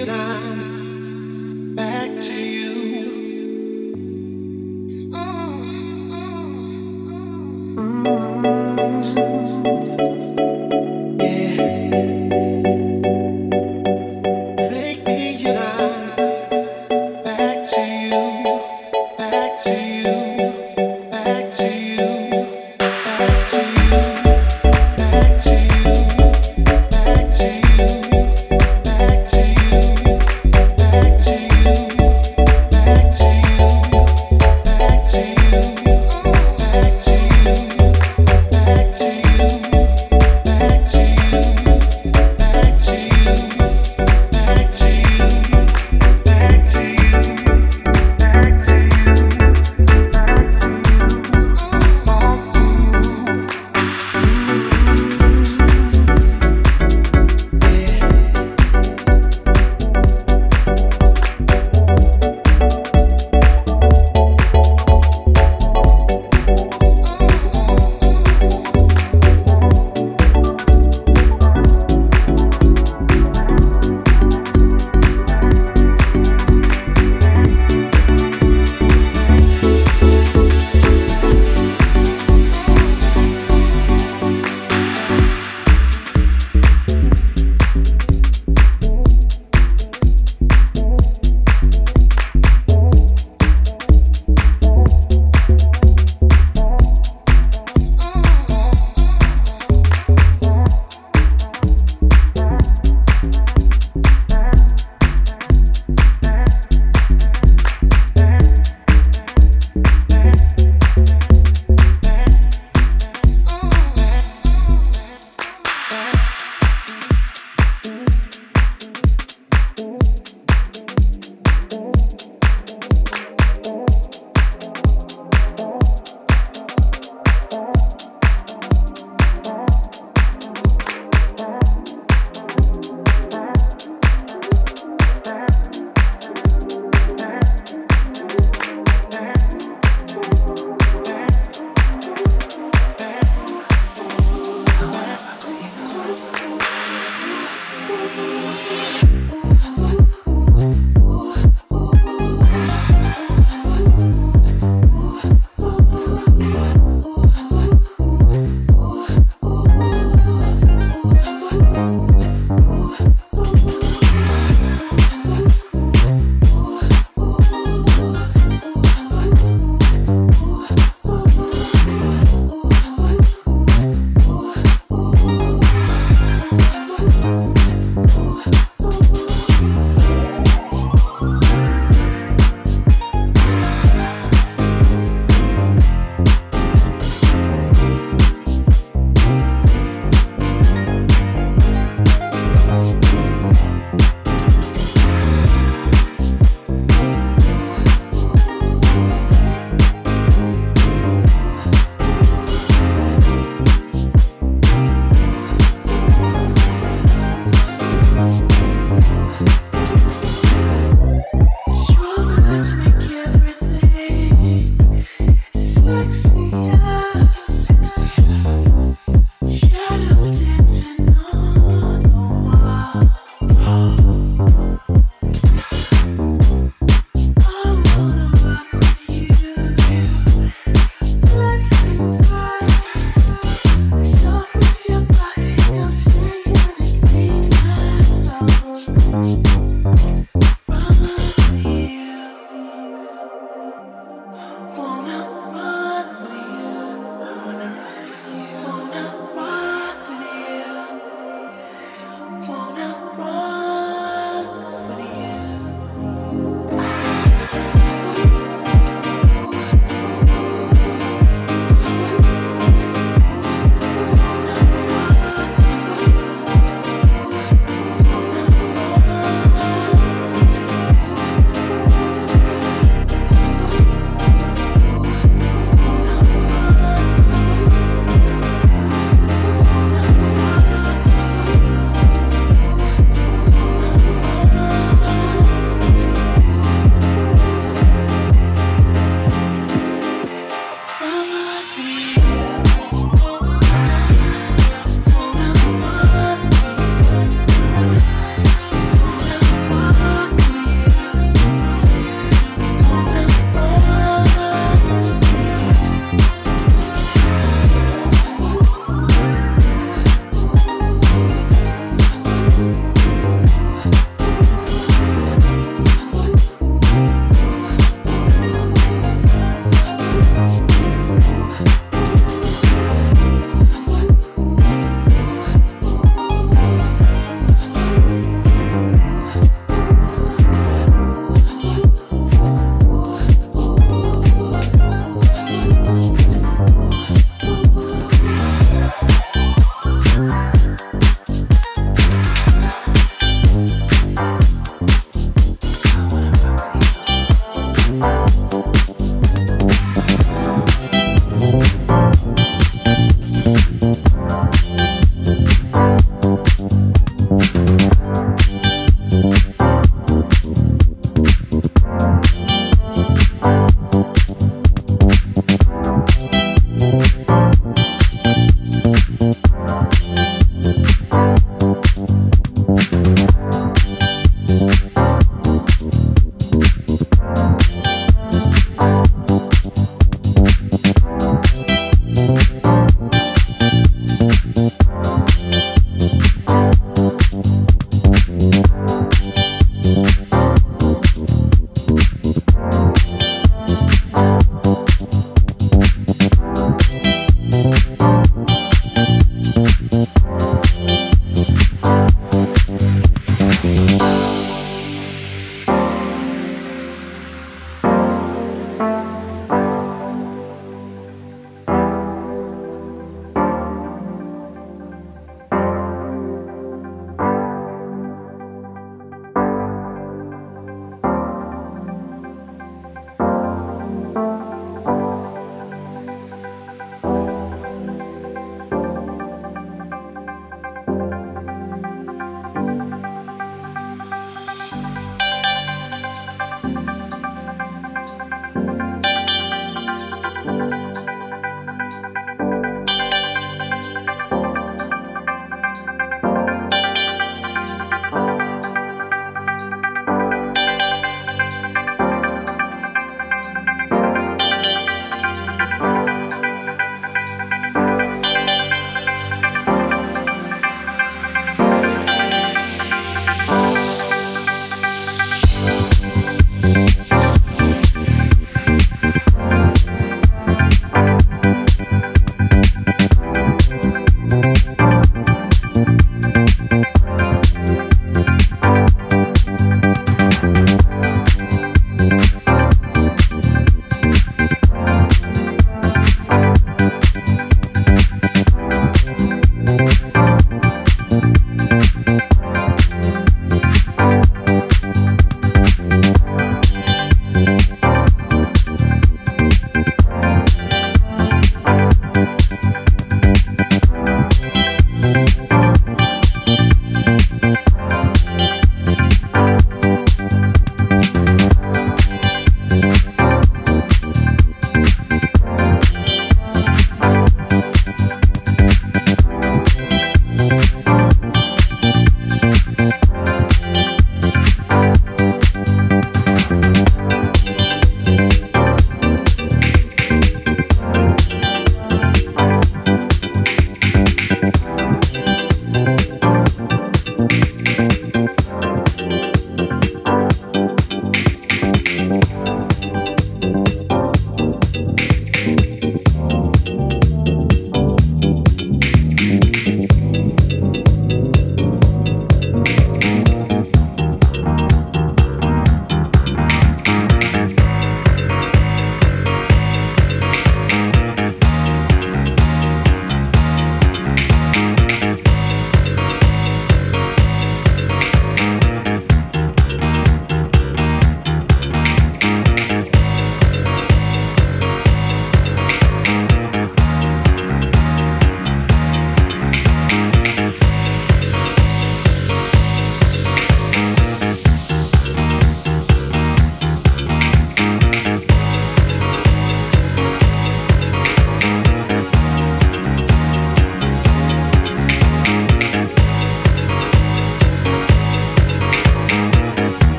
you down, back to you.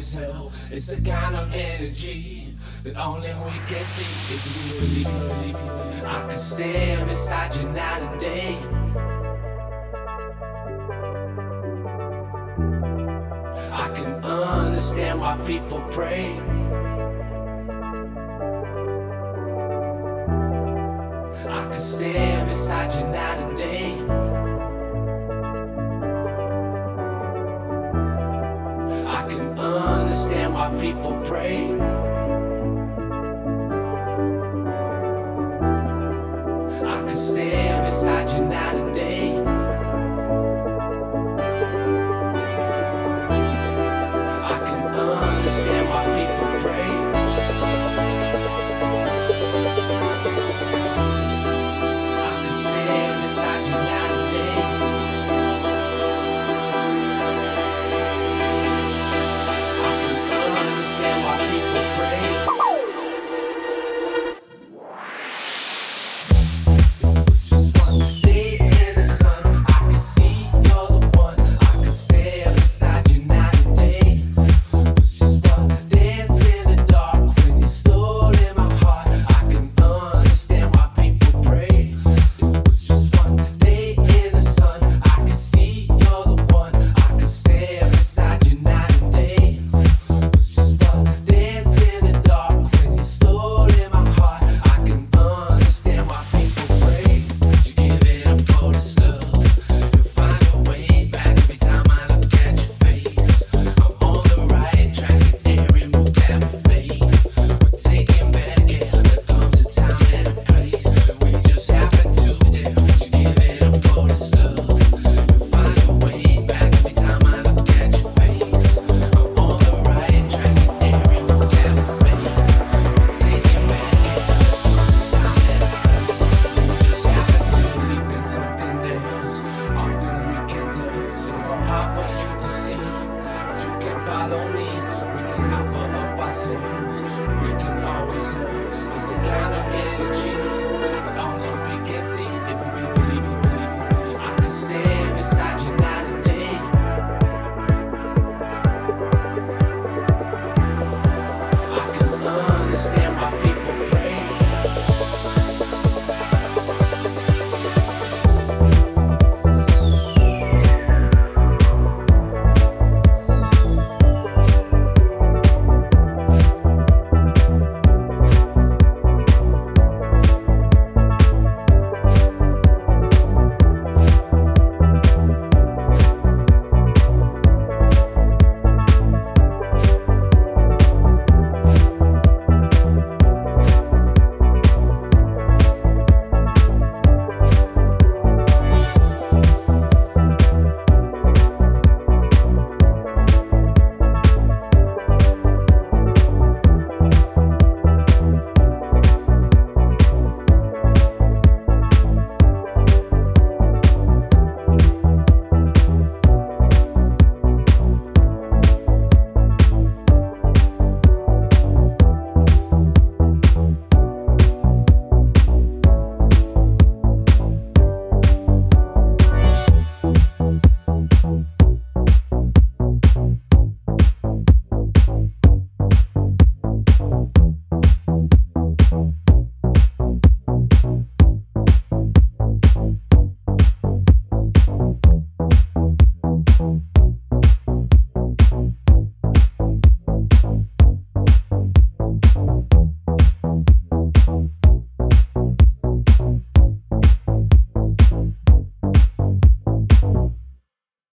It's a kind of energy that only we can see. If you I could stand beside you night and day. I can understand why people pray. I could stand beside you night and day. follow me. We can alpha up ourselves. We can always help. It's a kind of energy, but only we can see.